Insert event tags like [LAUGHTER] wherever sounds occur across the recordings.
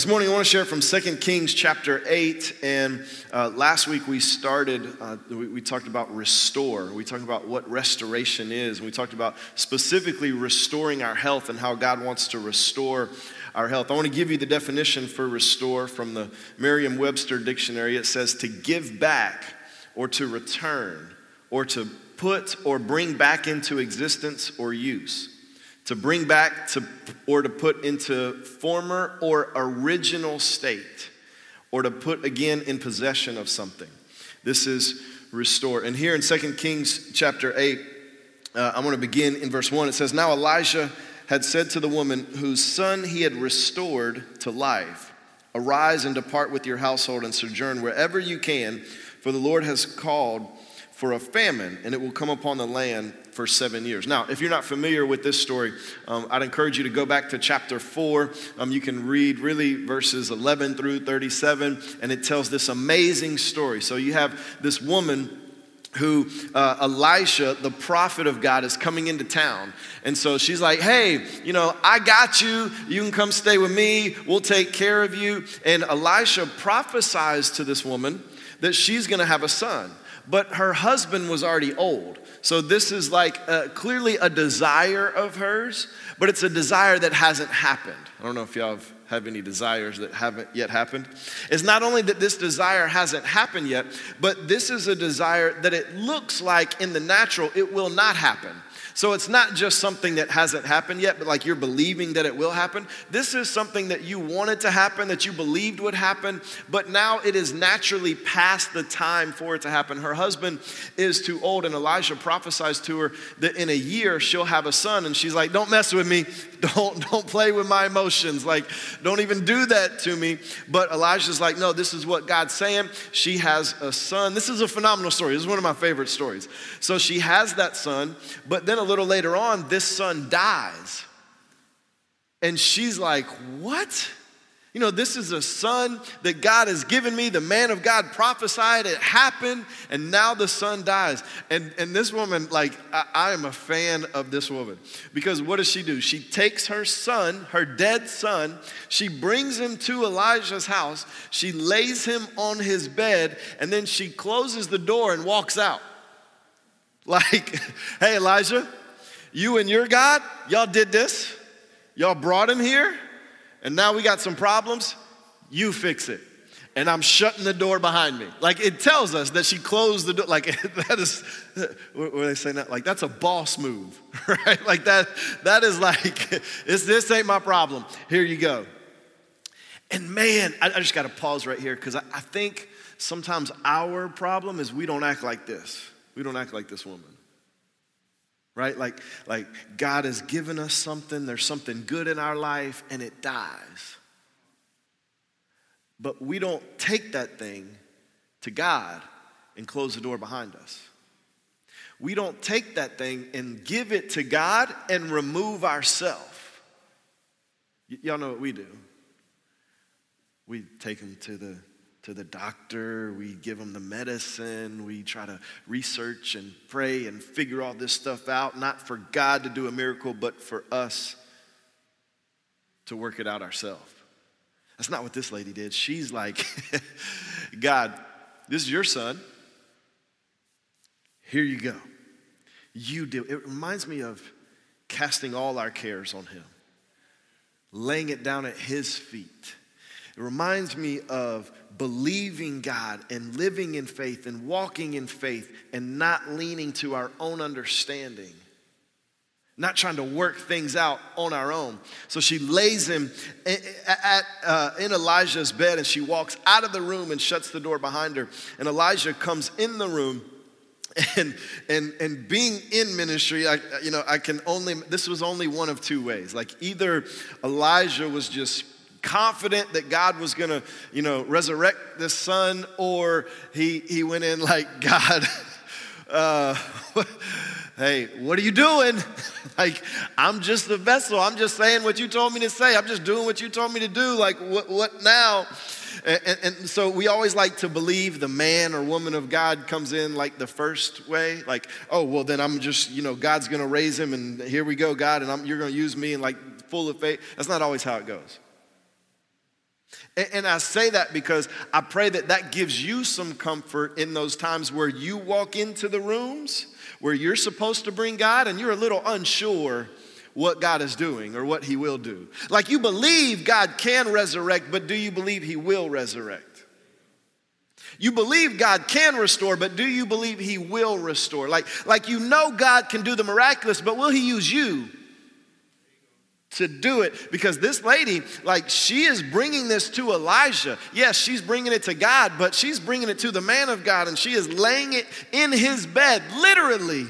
This morning, I want to share from 2 Kings chapter 8. And uh, last week, we started, uh, we, we, talked about restore. We talked about what restoration is. And we talked about specifically restoring our health and how God wants to restore our health. I want to give you the definition for restore from the Merriam Webster dictionary. It says to give back or to return or to put or bring back into existence or use to bring back to, or to put into former or original state, or to put again in possession of something. This is restore. And here in 2 Kings chapter 8, uh, I want to begin in verse 1. It says, Now Elijah had said to the woman whose son he had restored to life, Arise and depart with your household and sojourn wherever you can, for the Lord has called for a famine, and it will come upon the land for seven years. Now, if you're not familiar with this story, um, I'd encourage you to go back to chapter 4. Um, you can read really verses 11 through 37, and it tells this amazing story. So you have this woman who uh, Elisha, the prophet of God, is coming into town. And so she's like, hey, you know, I got you. You can come stay with me. We'll take care of you. And Elisha prophesies to this woman that she's going to have a son. But her husband was already old. So this is like uh, clearly a desire of hers, but it's a desire that hasn't happened. I don't know if y'all have, have any desires that haven't yet happened. It's not only that this desire hasn't happened yet, but this is a desire that it looks like in the natural it will not happen. So it's not just something that hasn't happened yet, but like you're believing that it will happen. This is something that you wanted to happen, that you believed would happen, but now it is naturally past the time for it to happen. Her husband is too old, and Elijah prophesies to her that in a year she'll have a son. And she's like, Don't mess with me. [LAUGHS] Don't, don't play with my emotions. Like, don't even do that to me. But Elijah's like, No, this is what God's saying. She has a son. This is a phenomenal story. This is one of my favorite stories. So she has that son, but then little later on, this son dies. And she's like, What? You know, this is a son that God has given me. The man of God prophesied, it happened, and now the son dies. And, and this woman, like, I, I am a fan of this woman because what does she do? She takes her son, her dead son, she brings him to Elijah's house, she lays him on his bed, and then she closes the door and walks out. Like, [LAUGHS] hey, Elijah, you and your God, y'all did this. Y'all brought him here, and now we got some problems. You fix it. And I'm shutting the door behind me. Like it tells us that she closed the door. Like [LAUGHS] that is, what are they saying that? Like that's a boss move, [LAUGHS] right? Like that, that is like, [LAUGHS] this, this ain't my problem. Here you go. And man, I, I just got to pause right here because I, I think sometimes our problem is we don't act like this. We don't act like this woman right? Like like god has given us something there's something good in our life and it dies. But we don't take that thing to god and close the door behind us. We don't take that thing and give it to god and remove ourselves y- y'all know what we do? We take them to the to the doctor, we give them the medicine, we try to research and pray and figure all this stuff out, not for God to do a miracle, but for us to work it out ourselves. That's not what this lady did. She's like, [LAUGHS] God, this is your son. Here you go. You do. It reminds me of casting all our cares on him, laying it down at his feet it reminds me of believing God and living in faith and walking in faith and not leaning to our own understanding, not trying to work things out on our own. So she lays him at, uh, in Elijah's bed and she walks out of the room and shuts the door behind her. And Elijah comes in the room. [LAUGHS] And, and, and being in ministry, I, you know, I can only, this was only one of two ways. Like either Elijah was just confident that God was going to, you know, resurrect this son, or he, he went in like, [LAUGHS] God, uh, [LAUGHS] hey, what are you doing? [LAUGHS] like, I'm just the vessel. I'm just saying what you told me to say. I'm just doing what you told me to do. Like, what, what now? And, and, and, so we always like to believe the man or woman of God comes in like the first way, like, oh, well, then I'm just, you know, God's gonna raise him, and here we go, God, and I'm, you're gonna use me, and like full of faith. That's not always how it goes. And, I say that because I pray that that gives you some comfort in those times where you walk into the rooms where you're supposed to bring God and you're a little unsure what God is doing or what He will do. Like you believe God can resurrect, but do you believe He will resurrect? You believe God can restore, but do you believe He will restore? Like, like you know God can do the miraculous, but will He use you to do it? Because this lady, like, she is bringing this to Elijah. Yes, she's bringing it to God, but she's bringing it to the man of God, and she is laying it in his bed, literally,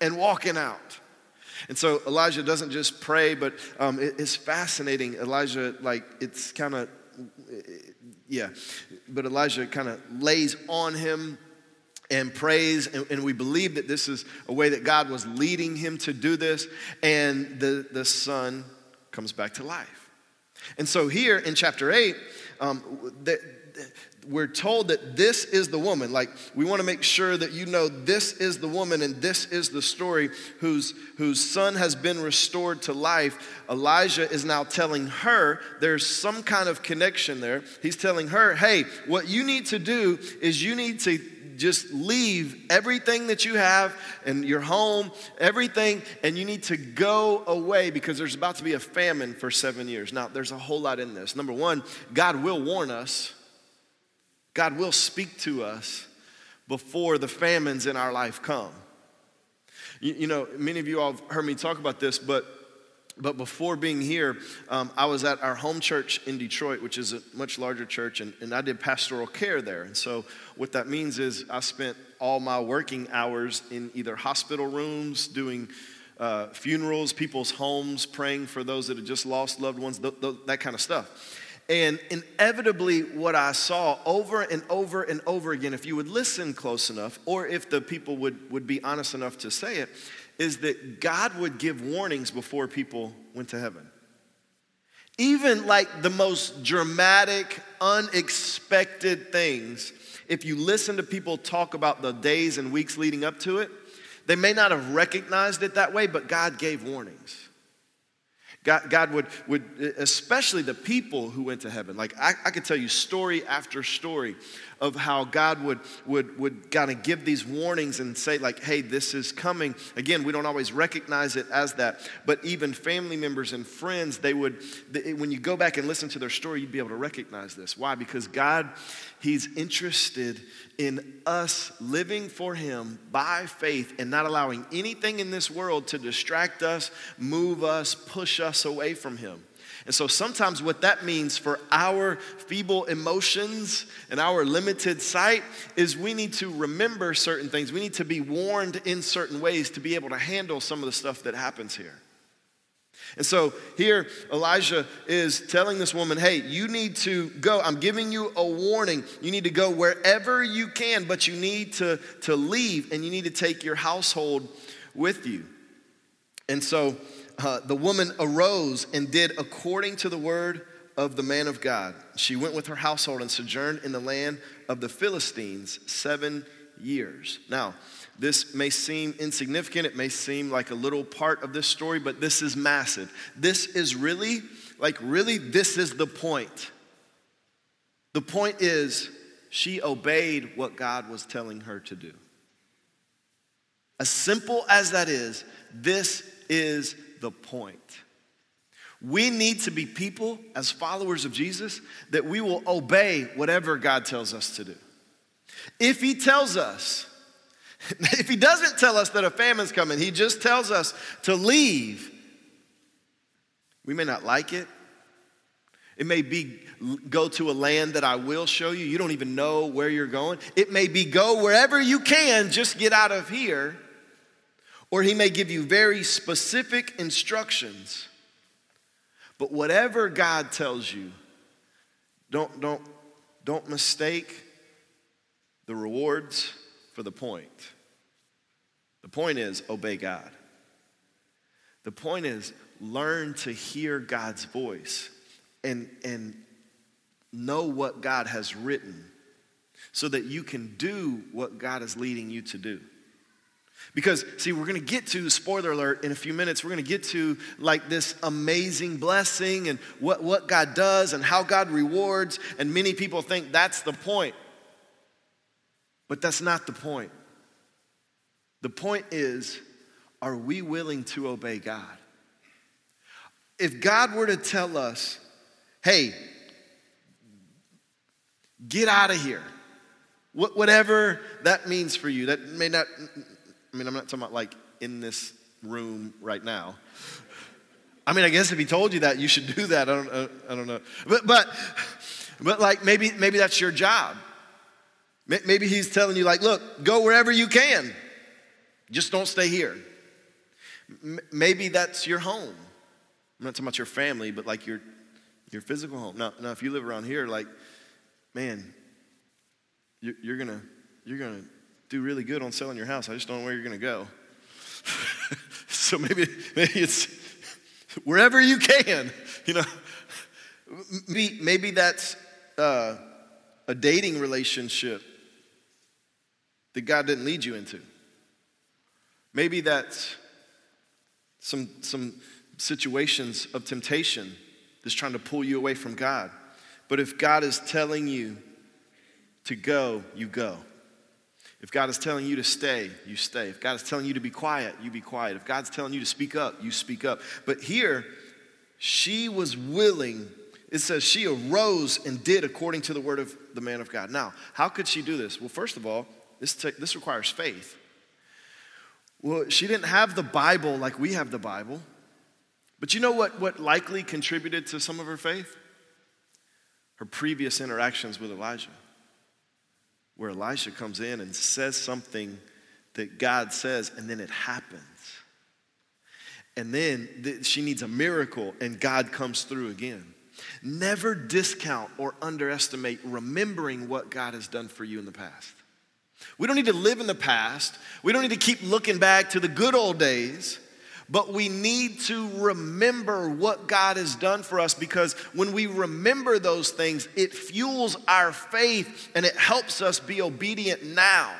and walking out. And so Elijah doesn't just pray, but um, it, it's fascinating. Elijah, like, it's kind of, yeah, but Elijah kind of lays on him and praise. and, and, we believe that this is a way that God was leading him to do this, and the, the son comes back to life. And so here in chapter 8, um, we're told that this is the woman. Like, we want to make sure that you know this is the woman and this is the story whose, whose son has been restored to life. Elijah is now telling her there's some kind of connection there. He's telling her, hey, what you need to do is you need to just leave everything that you have and your home, everything, and you need to go away because there's about to be a famine for seven years. Now, there's a whole lot in this. Number one, God will warn us God will speak to us before the famines in our life come. You, you know, many of you all have heard me talk about this, but but before being here, um, I was at our home church in Detroit, which is a much larger church, and, and I did pastoral care there. And so, what that means is I spent all my working hours in either hospital rooms, doing uh, funerals, people's homes, praying for those that had just lost loved ones, th- th- that kind of stuff. And inevitably, what I saw over and over and over again, if you would listen close enough, or if the people would, would be honest enough to say it, is that God would give warnings before people went to heaven. Even like the most dramatic, unexpected things, if you listen to people talk about the days and weeks leading up to it, they may not have recognized it that way, but God gave warnings. God, God would, would, especially the people who went to heaven. Like I, I could tell you story after story of how God would, would, would kind of give these warnings and say, like, hey, this is coming. Again, we don't always recognize it as that, but even family members and friends, they would, when you go back and listen to their story, you'd be able to recognize this. Why? Because God, He's interested in us living for Him by faith and not allowing anything in this world to distract us, move us, push us away from Him. And so sometimes what that means for our feeble emotions and our limited sight is we need to remember certain things. We need to be warned in certain ways to be able to handle some of the stuff that happens here. And so here, Elijah is telling this woman, hey, you need to go. I'm giving you a warning. You need to go wherever you can, but you need to, to leave and you need to take your household with you. And so uh, the woman arose and did according to the word of the man of God. She went with her household and sojourned in the land of the Philistines seven years. Now, this may seem insignificant, it may seem like a little part of this story, but this is massive. This is really, like, really, this is the point. The point is, she obeyed what God was telling her to do. As simple as that is, this is the point. We need to be people, as followers of Jesus, that we will obey whatever God tells us to do. If He tells us, [LAUGHS] if He doesn't tell us that a famine's coming, He just tells us to leave, we may not like it. It may be go to a land that I will show you. You don't even know where you're going. It may be go wherever you can, just get out of here. Or he may give you very specific instructions. But whatever God tells you, don't, don't, don't mistake the rewards for the point. The point is obey God. The point is learn to hear God's voice and, and know what God has written so that you can do what God is leading you to do. Because, see, we're gonna get to, spoiler alert, in a few minutes, we're gonna get to like this amazing blessing and what, what God does and how God rewards. And many people think that's the point. But that's not the point. The point is, are we willing to obey God? If God were to tell us, hey, get out of here, whatever that means for you, that may not, I mean, I'm not talking about like in this room right now. I mean, I guess if he told you that, you should do that. I don't, I don't know. But, but, but like maybe, maybe that's your job. Maybe he's telling you, like, look, go wherever you can. Just don't stay here. Maybe that's your home. I'm not talking about your family, but like your, your physical home. Now, now, if you live around here, like, man, you're, you're gonna you're gonna do really good on selling your house. I just don't know where you're gonna go. [LAUGHS] so maybe maybe it's wherever you can. You know, maybe maybe that's uh, a dating relationship that God didn't lead you into. Maybe that's some, some situations of temptation that's trying to pull you away from God. But if God is telling you to go, you go. If God is telling you to stay, you stay. If God is telling you to be quiet, you be quiet. If God's telling you to speak up, you speak up. But here, she was willing. It says she arose and did according to the word of the man of God. Now, how could she do this? Well, first of all, this, t- this requires faith. Well, she didn't have the Bible like we have the Bible. But you know what, what likely contributed to some of her faith? Her previous interactions with Elijah, where Elisha comes in and says something that God says, and then it happens. And then th- she needs a miracle, and God comes through again. Never discount or underestimate remembering what God has done for you in the past. We don't need to live in the past. We don't need to keep looking back to the good old days. But we need to remember what God has done for us because when we remember those things, it fuels our faith and it helps us be obedient now.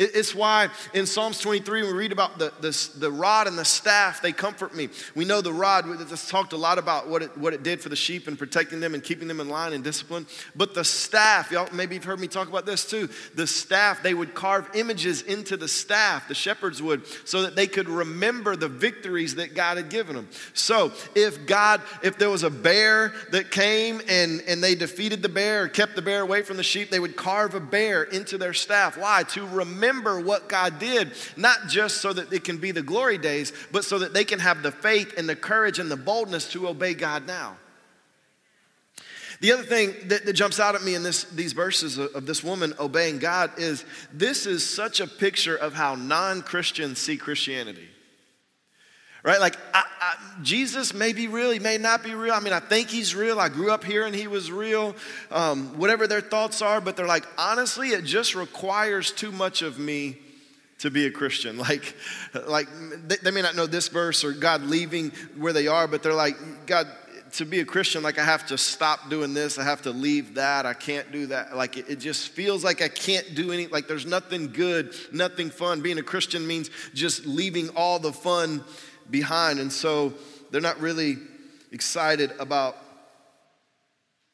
It's why in Psalms 23, we read about the, the, the, rod and the staff, they comfort me. We know the rod, just talked a lot about what it, what it did for the sheep and protecting them and keeping them in line and discipline. But the staff, y'all maybe you've heard me talk about this too. The staff, they would carve images into the staff, the shepherds would, so that they could remember the victories that God had given them. So if God, if there was a bear that came and, and they defeated the bear kept the bear away from the sheep, they would carve a bear into their staff. Why? To remember remember what God did, not just so that it can be the glory days, but so that they can have the faith and the courage and the boldness to obey God now. The other thing that, that jumps out at me in this, these verses of, of this woman obeying God is this is such a picture of how non Christians see Christianity right? Like, I, I, Jesus may be real, he may not be real. I mean, I think he's real. I grew up here and he was real. Um, whatever their thoughts are, but they're like, honestly, it just requires too much of me to be a Christian. [LAUGHS] Like, like they, they may not know this verse or God leaving where they are, but they're like, God, to be a Christian, like I have to stop doing this, I have to leave that, I can't do that. Like it, it, just feels like I can't do any, like there's nothing good, nothing fun. Being a Christian means just leaving all the fun behind. And so they're not really excited about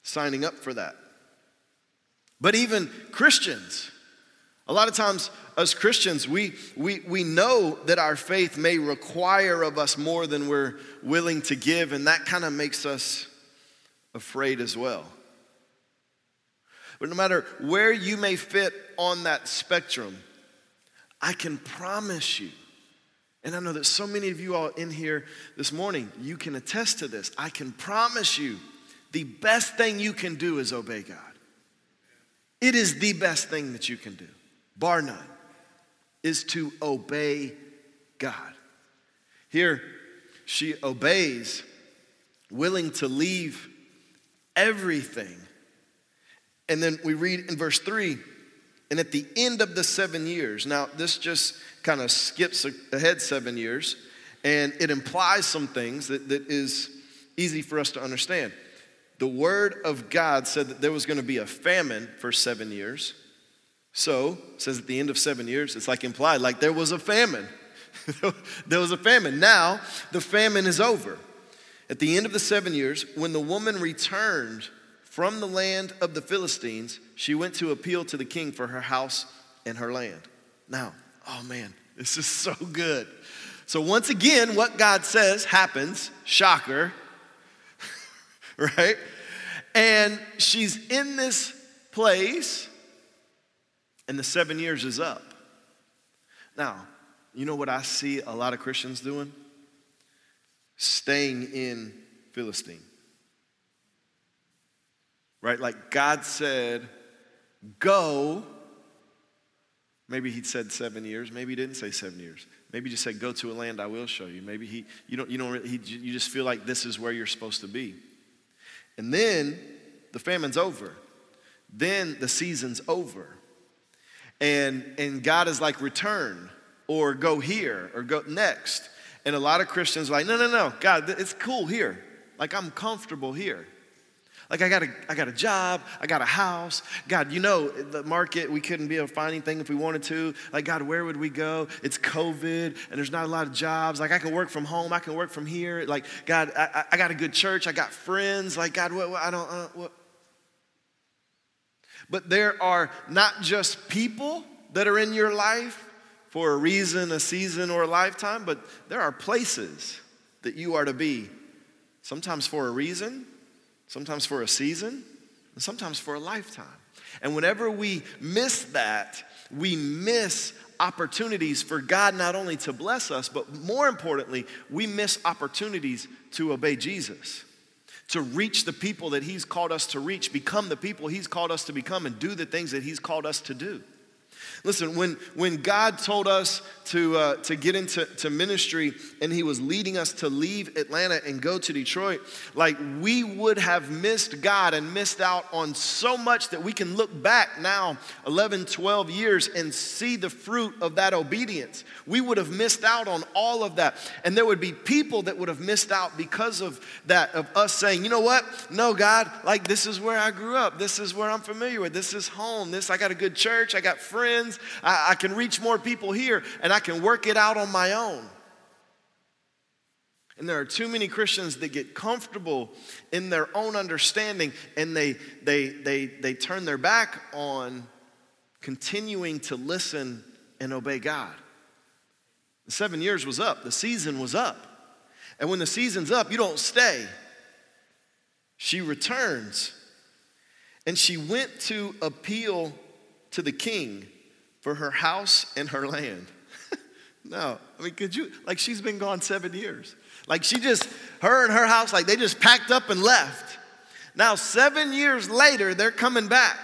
signing up for that. But even Christians, a lot of times, as Christians, we, we, we know that our faith may require of us more than we're willing to give, and that kind of makes us afraid as well. But no matter where you may fit on that spectrum, I can promise you and I know that so many of you all in here this morning, you can attest to this. I can promise you the best thing you can do is obey God. It is the best thing that you can do, bar none, is to obey God. Here, she obeys willing to leave everything. And then we read in verse 3 and at the end of the seven years, now this just kind of skips ahead seven years, and it implies some things that, that is easy for us to understand. The word of God said that there was going to be a famine for seven years. So, says at the end of seven years, it's like implied, like there was a famine. [LAUGHS] there was a famine. Now, the famine is over. At the end of the seven years, when the woman returned from the land of the Philistines, she went to appeal to the king for her house and her land. Now, oh man, this is so good. So, once again, what God says happens. Shocker. [LAUGHS] right? And she's in this place, and the seven years is up. Now, you know what I see a lot of Christians doing? Staying in Philistine right? Like God said, go. Maybe he said seven years. Maybe he didn't say seven years. Maybe he just said, go to a land I will show you. Maybe he, you don't, you don't, he, you just feel like this is where you're supposed to be. And then the famine's over. Then the season's over. And, and God is like, return or go here or go next. And a lot of Christians are like, no, no, no, God, it's cool here. Like I'm comfortable here. Like I got a, I got a job, I got a house. God, you know the market, we couldn't be able to find anything if we wanted to. Like God, where would we go? It's COVID and there's not a lot of jobs. Like I can work from home, I can work from here. Like God, I, I got a good church, I got friends. Like God, what, what I don't, uh, what. But there are not just people that are in your life for a reason, a season, or a lifetime, but there are places that you are to be, sometimes for a reason, sometimes for a season, and sometimes for a lifetime. And whenever we miss that, we miss opportunities for God not only to bless us, but more importantly, we miss opportunities to obey Jesus, to reach the people that He's called us to reach, become the people He's called us to become, and do the things that He's called us to do. Listen, when, when God told us to, uh, to get into to ministry and He was leading us to leave Atlanta and go to Detroit, like we would have missed God and missed out on so much that we can look back now, 11, 12 years, and see the fruit of that obedience. We would have missed out on all of that. And there would be people that would have missed out because of that, of us saying, you know what? No, God, like this is where I grew up. This is where I'm familiar with. This is home. This, I got a good church. I got friends. I, I can reach more people here and I can work it out on my own. And there are too many Christians that get comfortable in their own understanding and they, they, they, they turn their back on continuing to listen and obey God. The seven years was up, the season was up. And when the season's up, you don't stay. She returns and she went to appeal to the king for her house and her land. [LAUGHS] no, I mean, could you, like, she's been gone seven years. Like, she just, her and her house, like, they just packed up and left. Now, seven years later, they're coming back.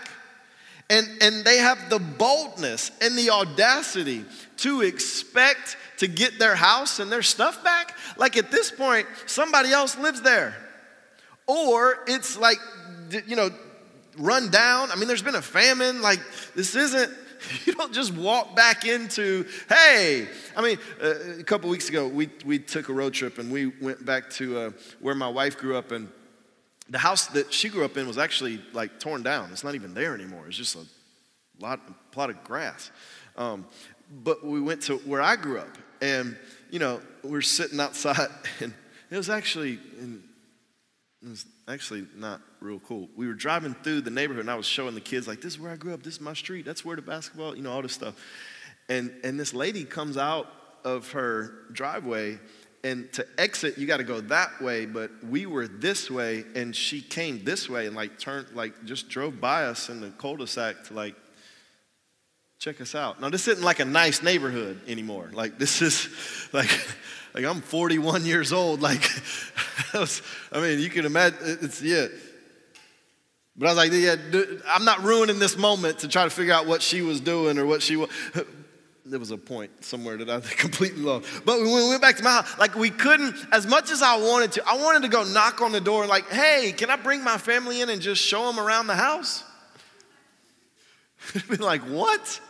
And, and they have the boldness and the audacity to expect to get their house and their stuff back. Like at this point, somebody else lives there. Or it's like, you know, run down. I mean, there's been a famine. Like, this isn't [LAUGHS] you don't just walk back into, hey, I mean, uh, a couple weeks ago, we, we took a road trip and we went back to uh, where my wife grew up. And the house that she grew up in was actually like torn down. It's not even there anymore. It's just a lot, a plot of grass. Um, but we went to where I grew up. And, you know, we're sitting outside [LAUGHS] and it was actually, it was actually not real cool. We were driving through the neighborhood and I was showing the kids, like, this is where I grew up, this is my street, that's where the basketball, you know, all this stuff. And, and this lady comes out of her driveway and to exit you got to go that way but we were this way and she came this way and like turned like just drove by us in the cul-de-sac to like check us out now this isn't like a nice neighborhood anymore like this is [LAUGHS] like like I'm 41 years old. Like, [LAUGHS] [LAUGHS] was, I mean, you can imagine, it's, yeah. But I was like, yeah, I'm not ruining this moment to try to figure out what she was doing or what she was. [LAUGHS] there was a point somewhere that I [LAUGHS] completely lost. But when we went back to my house, like we couldn't, as much as I wanted to, I wanted to go knock on the door, and like, hey, can I bring my family in and just show them around the house? be like, what?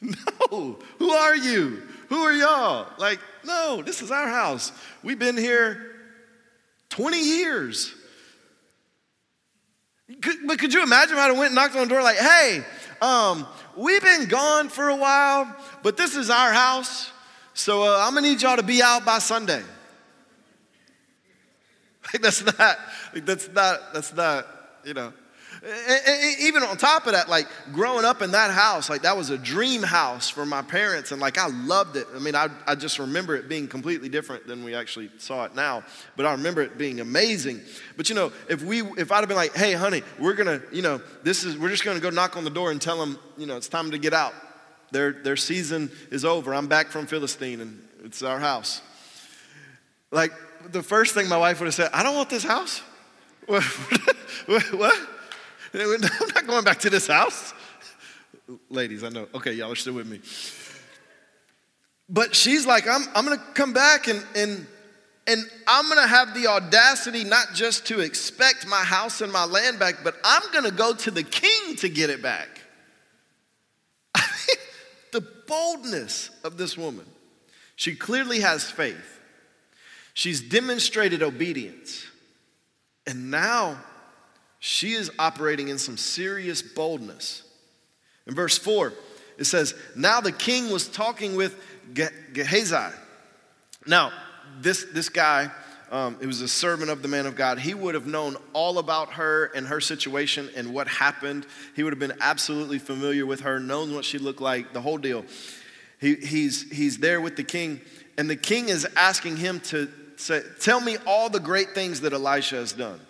No, who are you? Who are y'all? Like, no, this is our house. We've been here 20 years. Could, but could you imagine if I went and knocked on the door like, hey, um, we've been gone for a while, but this is our house, so uh, I'm gonna need y'all to be out by Sunday. [LAUGHS] Like that's not, like that's not, that's not, you know. Even on top of that, like growing up in that house, like that was a dream house for my parents, and like I loved it. I mean, I, I just remember it being completely different than we actually saw it now, but I remember it being amazing. But you know, if we, if I'd have been like, hey, honey, we're gonna, you know, this is, we're just gonna go knock on the door and tell them, you know, it's time to get out. Their, their season is over. I'm back from Philistine, and it's our house. Like the first thing my wife would have said, I don't want this house. [LAUGHS] what? [LAUGHS] I'm not going back to this house. Ladies, I know. Okay, y'all are still with me. But she's like, I'm, I'm going to come back and, and, and I'm going to have the audacity not just to expect my house and my land back, but I'm going to go to the king to get it back. [LAUGHS] the boldness of this woman. She clearly has faith. She's demonstrated obedience. And now she is operating in some serious boldness. In verse 4, it says, Now the king was talking with Gehazi. Now, this, this guy, um, it was a servant of the man of God. He would have known all about her and her situation and what happened. He would have been absolutely familiar with her, known what she looked like, the whole deal. He, he's, he's there with the king, and the king is asking him to say, Tell me all the great things that Elisha has done.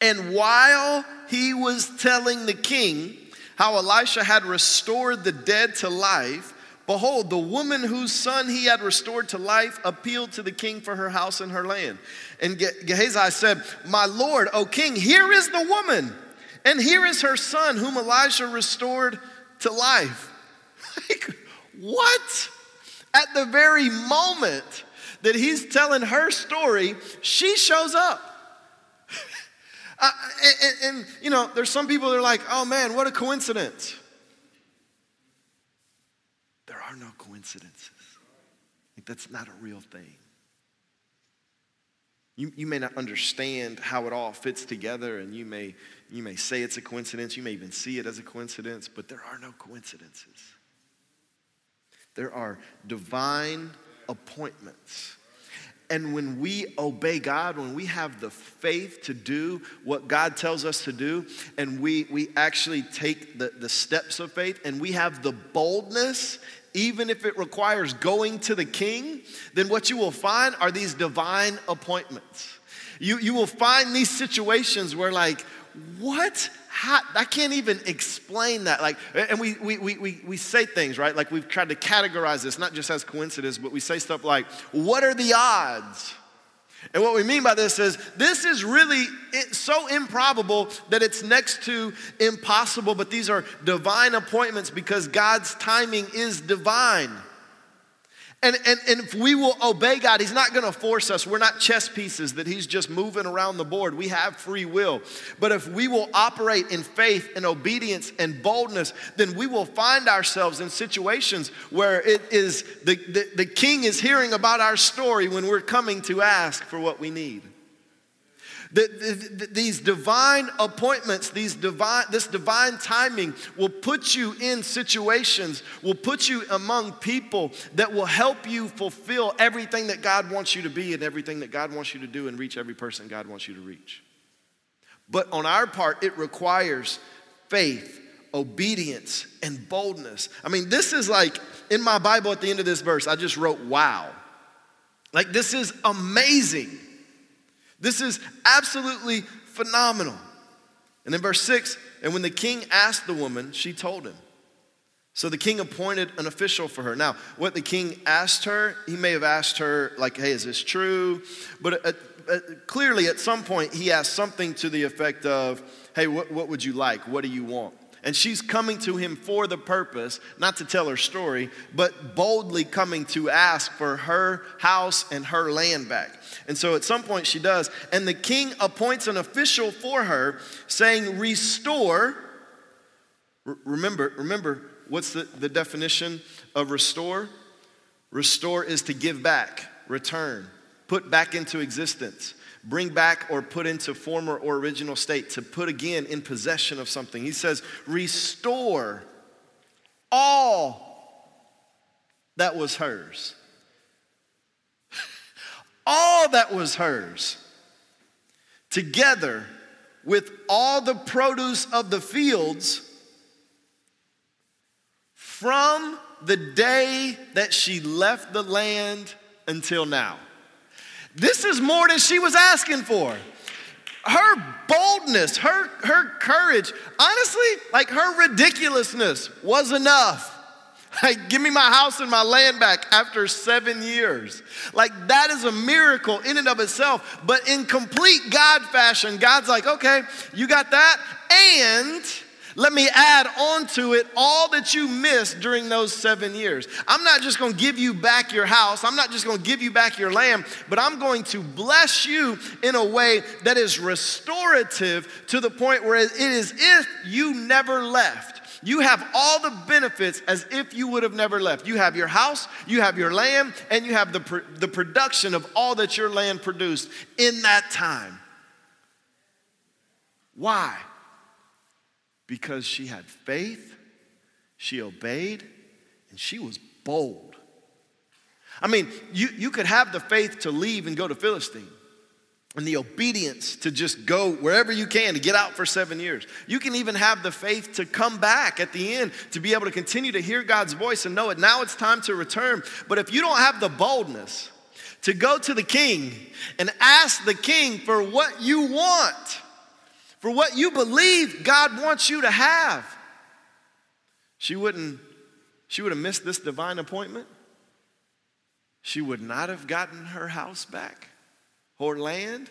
And while he was telling the king how Elisha had restored the dead to life, behold, the woman whose son he had restored to life appealed to the king for her house and her land. And Gehazi said, My lord, O king, here is the woman, and here is her son whom Elisha restored to life. [LAUGHS] like, what? At the very moment that he's telling her story, she shows up. And, and, you know, there's some people that are like, oh man, what a coincidence. There are no coincidences. Like, that's not a real thing. You, you may not understand how it all fits together, and you may, you may say it's a coincidence, you may even see it as a coincidence, but there are no coincidences. There are divine appointments and when we obey God, when we have the faith to do what God tells us to do, and we, we actually take the, the steps of faith, and we have the boldness, even if it requires going to the king, then what you will find are these divine appointments. You, you will find these situations where, like, what? How, I can't even explain that. Like, and we, we, we, we we say things, right? Like we've tried to categorize this, not just as coincidence, but we say stuff like, what are the odds? And what we mean by this is this is really so improbable that it's next to impossible, but these are divine appointments because God's timing is divine. And, and, and if we will obey God, He's not gonna force us. We're not chess pieces that He's just moving around the board. We have free will. But if we will operate in faith and obedience and boldness, then we will find ourselves in situations where it is the, the, the king is hearing about our story when we're coming to ask for what we need. The, the, these divine appointments, these divine, this divine timing will put you in situations, will put you among people that will help you fulfill everything that God wants you to be and everything that God wants you to do and reach every person God wants you to reach. But on our part, it requires faith, obedience, and boldness. I mean, this is like in my Bible at the end of this verse, I just wrote, wow. Like, this is amazing. This is absolutely phenomenal. And in verse 6 and when the king asked the woman, she told him. So the king appointed an official for her. Now, what the king asked her, he may have asked her, like, hey, is this true? But uh, uh, clearly, at some point, he asked something to the effect of, hey, what, what would you like? What do you want? And she's coming to him for the purpose, not to tell her story, but boldly coming to ask for her house and her land back. And so at some point she does. And the king appoints an official for her, saying, Restore. Remember, remember, what's the, the definition of restore? Restore is to give back, return, put back into existence bring back or put into former or original state, to put again in possession of something. He says, restore all that was hers. [LAUGHS] all that was hers, together with all the produce of the fields from the day that she left the land until now. This is more than she was asking for. Her boldness, her, her courage, honestly, like her ridiculousness was enough. [LAUGHS] Like, give me my house and my land back after seven years. Like, that is a miracle in and of itself. But in complete God fashion, God's like, okay, you got that, and let me add on to it all that you missed during those seven years. I'm not just going to give you back your house, I'm not just going to give you back your land, but I'm going to bless you in a way that is restorative to the point where it is if you never left. You have all the benefits as if you would have never left. You have your house, you have your land, and you have the, the production of all that your land produced in that time. Why? Because she had faith, she obeyed, and she was bold. I mean, you, you could have the faith to leave and go to Philistine and the obedience to just go wherever you can to get out for seven years. You can even have the faith to come back at the end to be able to continue to hear God's voice and know it. Now it's time to return. But if you don't have the boldness to go to the king and ask the king for what you want, for what you believe God wants you to have. She wouldn't, she would have missed this divine appointment. She would not have gotten her house back, or land,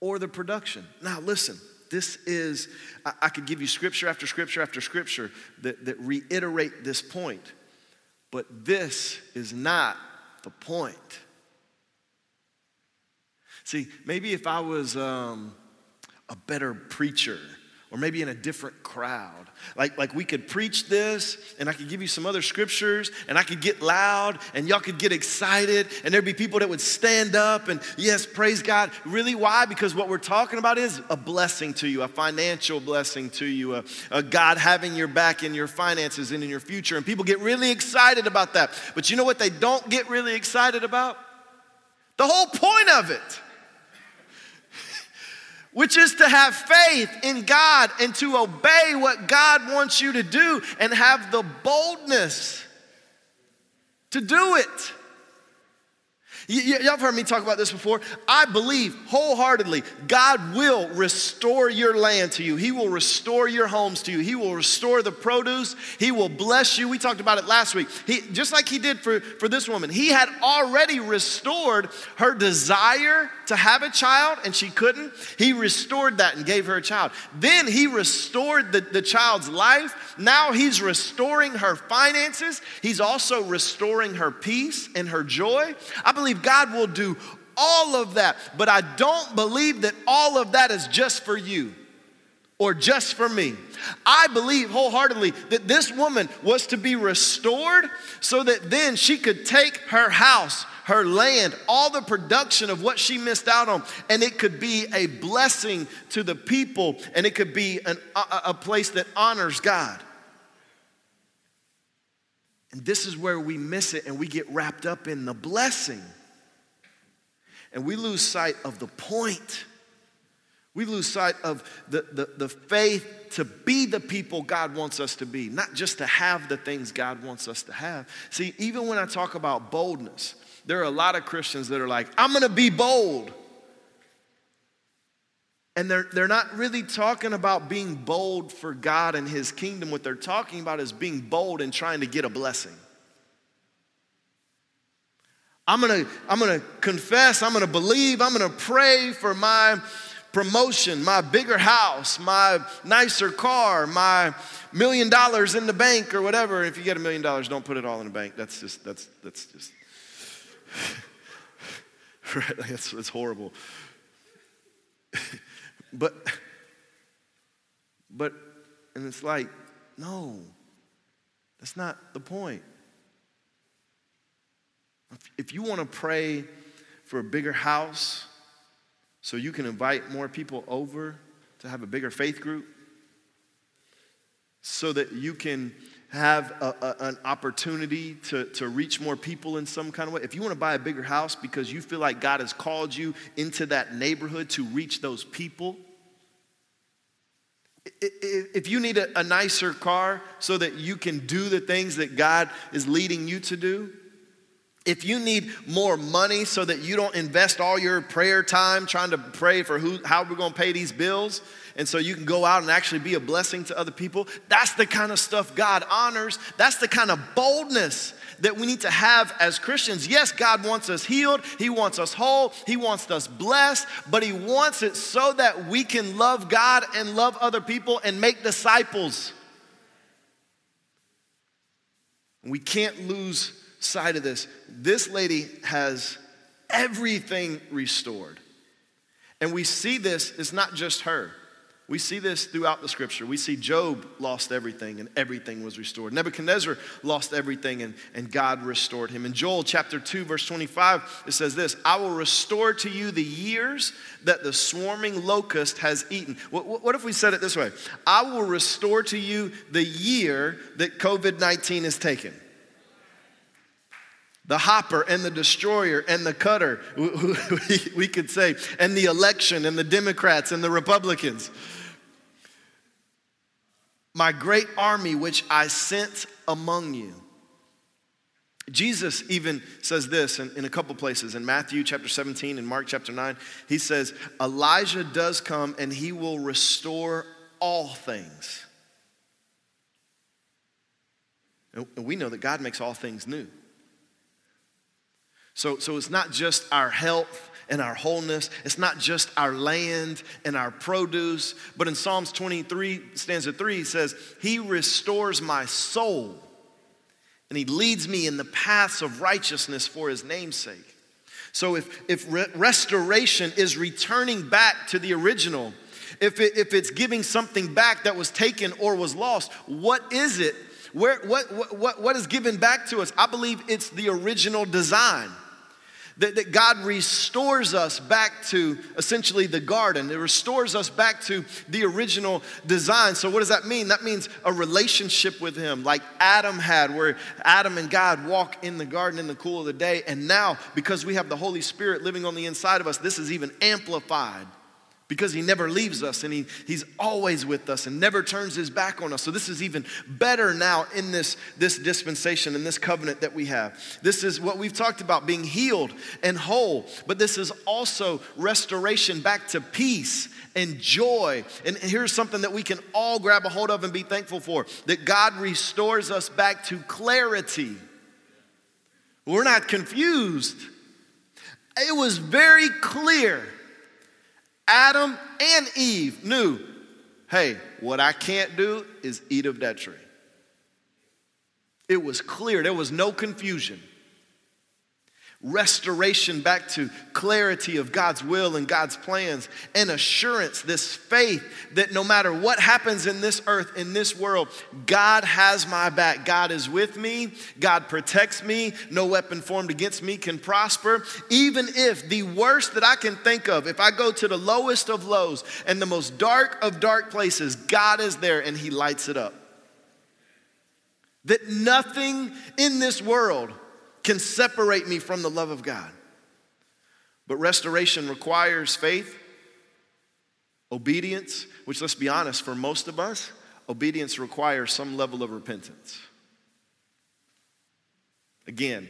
or the production. Now, listen, this is, I, I could give you scripture after scripture after scripture that, that reiterate this point, but this is not the point. See, maybe if I was, um, a better preacher or maybe in a different crowd. Like, like we could preach this, and I could give you some other scriptures, and I could get loud, and y'all could get excited, and there'd be people that would stand up and, yes, praise God. Really, why? Because what we're talking about is a blessing to you, a financial blessing to you, a, a God having your back in your finances and in your future. And people get really excited about that. But you know what they don't get really excited about? The whole point of it which is to have faith in God and to obey what God wants you to do and have the boldness to do it. Y'all have heard me talk about this before. I believe wholeheartedly God will restore your land to you. He will restore your homes to you. He will restore the produce. He will bless you. We talked about it last week. He, just like He did for, for this woman, He had already restored her desire to have a child and she couldn't. He restored that and gave her a child. Then He restored the, the child's life. Now He's restoring her finances. He's also restoring her peace and her joy. I believe God will do all of that, but I don't believe that all of that is just for you or just for me. I believe wholeheartedly that this woman was to be restored so that then she could take her house, her land, all the production of what she missed out on, and it could be a blessing to the people and it could be an, a, a place that honors God. And this is where we miss it and we get wrapped up in the blessing. And we lose sight of the point. We lose sight of the, the, the faith to be the people God wants us to be, not just to have the things God wants us to have. See, even when I talk about boldness, there are a lot of Christians that are like, I'm gonna be bold. And they're, they're not really talking about being bold for God and His kingdom. What they're talking about is being bold and trying to get a blessing. I'm gonna, I'm gonna confess, I'm gonna believe, I'm gonna pray for my promotion, my bigger house, my nicer car, my million dollars in the bank or whatever. If you get a million dollars, don't put it all in the bank. That's just, that's, that's just, [LAUGHS] right? That's, that's horrible. [LAUGHS] but, but, and it's like, no, that's not the point. If you want to pray for a bigger house so you can invite more people over to have a bigger faith group, so that you can have a, a, an opportunity to, to reach more people in some kind of way, if you want to buy a bigger house because you feel like God has called you into that neighborhood to reach those people, if you need a, a nicer car so that you can do the things that God is leading you to do, if you need more money so that you don't invest all your prayer time trying to pray for who, how we're going to pay these bills, and so you can go out and actually be a blessing to other people, that's the kind of stuff God honors. That's the kind of boldness that we need to have as Christians. Yes, God wants us healed, He wants us whole, He wants us blessed, but He wants it so that we can love God and love other people and make disciples. We can't lose sight of this. This lady has everything restored. And we see this, it's not just her. We see this throughout the scripture. We see Job lost everything and everything was restored. Nebuchadnezzar lost everything and, and God restored him. In Joel chapter 2, verse 25, it says this I will restore to you the years that the swarming locust has eaten. What, what if we said it this way? I will restore to you the year that COVID 19 is taken the hopper and the destroyer and the cutter, [LAUGHS] we could say, and the election and the Democrats and the Republicans my great army which I sent among you. Jesus even says this in, in, a couple places in Matthew chapter 17 and Mark chapter 9. He says, Elijah does come and he will restore all things. And we know that God makes all things new. So, so it's not just our health and our wholeness. It's not just our land and our produce, but in Psalms 23, stanza 3, he says, He restores my soul and He leads me in the paths of righteousness for His name's sake. So if, if re- restoration is returning back to the original, if, it, if it's giving something back that was taken or was lost, what is it? Where, what, what, what is given back to us? I believe it's the original design. That, that God restores us back to essentially the garden. It restores us back to the original design. So, what does that mean? That means a relationship with Him, like Adam had, where Adam and God walk in the garden in the cool of the day. And now, because we have the Holy Spirit living on the inside of us, this is even amplified because he never leaves us and he, he's always with us and never turns his back on us. So this is even better now in this, this dispensation and this covenant that we have. This is what we've talked about being healed and whole, but this is also restoration back to peace and joy. And here's something that we can all grab a hold of and be thankful for that God restores us back to clarity. We're not confused. It was very clear Adam and Eve knew hey, what I can't do is eat of that tree. It was clear, there was no confusion restoration back to clarity of God's will and God's plans, and assurance, this faith that no matter what happens in this earth, in this world, God has my back. God is with me. God protects me. No weapon formed against me can prosper. Even if the worst that I can think of, if I go to the lowest of lows and the most dark of dark places, God is there and He lights it up. That nothing in this world can separate me from the love of God. But restoration requires faith, obedience, which, let's be honest, for most of us, obedience requires some level of repentance. Again,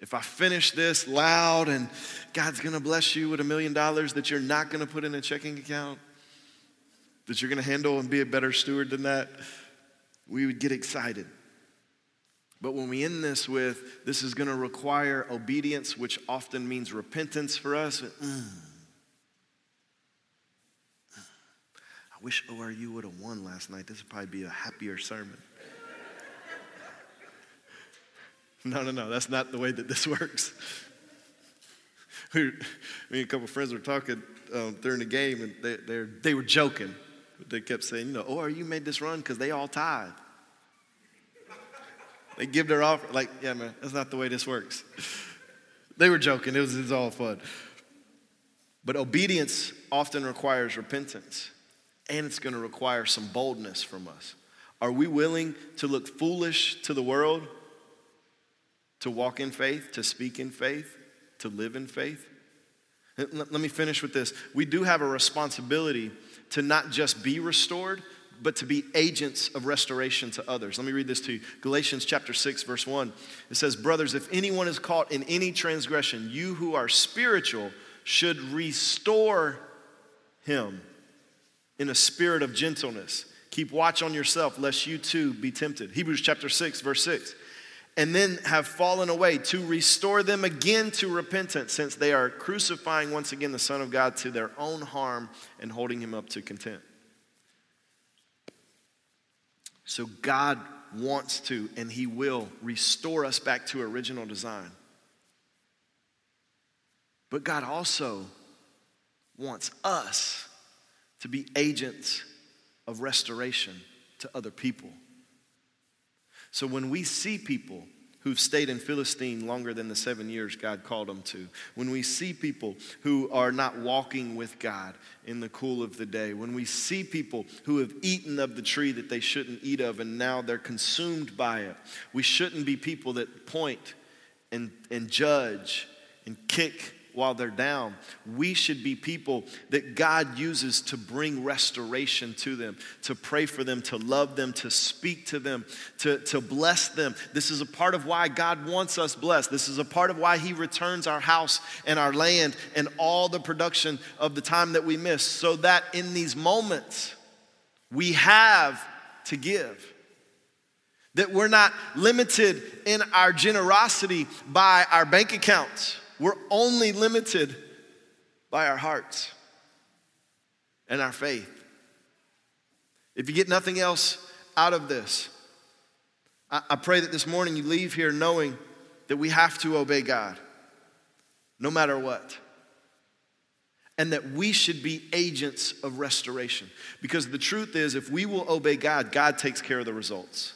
if I finish this loud and God's gonna bless you with a million dollars that you're not gonna put in a checking account, that you're gonna handle and be a better steward than that, we would get excited. But when we end this with, this is going to require obedience, which often means repentance for us, mm, I wish ORU would have won last night. This would probably be a happier sermon. [LAUGHS] no, no, no, that's not the way that this [LAUGHS] works. Me and a couple friends were talking um, during the game, and they, they were joking. They kept saying, you know, ORU made this run because they all tied. They give their offer, like, yeah, man, that's not the way this works. They were joking, it was, it was all fun. But obedience often requires repentance, and it's going to require some boldness from us. Are we willing to look foolish to the world, to walk in faith, to speak in faith, to live in faith? Let me finish with this. We do have a responsibility to not just be restored, but to be agents of restoration to others. Let me read this to you. Galatians chapter 6 verse 1. It says, "Brothers, if anyone is caught in any transgression, you who are spiritual should restore him in a spirit of gentleness. Keep watch on yourself lest you too be tempted." Hebrews chapter 6 verse 6 and then have fallen away, to restore them again to repentance, since they are crucifying once again the Son of God to their own harm and holding him up to contempt. So God wants to and He will restore us back to original design. But God also wants us to be agents of restoration to other people. So when we see people who've stayed in Philistine longer than the seven years God called them to, when we see people who are not walking with God in the cool of the day, when we see people who have eaten of the tree that they shouldn't eat of and now they're consumed by it, we shouldn't be people that point and, and judge and kick while they're down. We should be people that God uses to bring restoration to them, to pray for them, to love them, to speak to them, to, to bless them. This is a part of why God wants us blessed. This is a part of why He returns our house and our land and all the production of the time that we miss, so that in these moments we have to give. That we're not limited in our generosity by our bank accounts we're only limited by our hearts and our faith. If you get nothing else out of this, I, I pray that this morning you leave here knowing that we have to obey God no matter what and that we should be agents of restoration. Because the truth is, if we will obey God, God takes care of the results.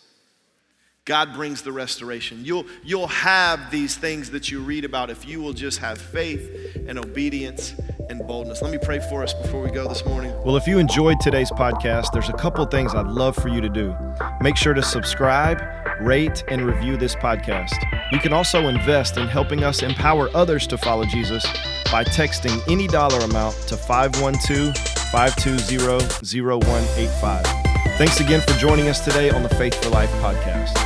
God brings the restoration. You'll, you'll have these things that you read about if you will just have faith and obedience and boldness. Let me pray for us before we go this morning. Well, if you enjoyed today's podcast, there's a couple things I'd love for you to do. Make sure to subscribe, rate, and review this podcast. You can also invest in helping us empower others to follow Jesus by texting any dollar amount to 512 520 0185. Thanks again for joining us today on the Faith for Life podcast.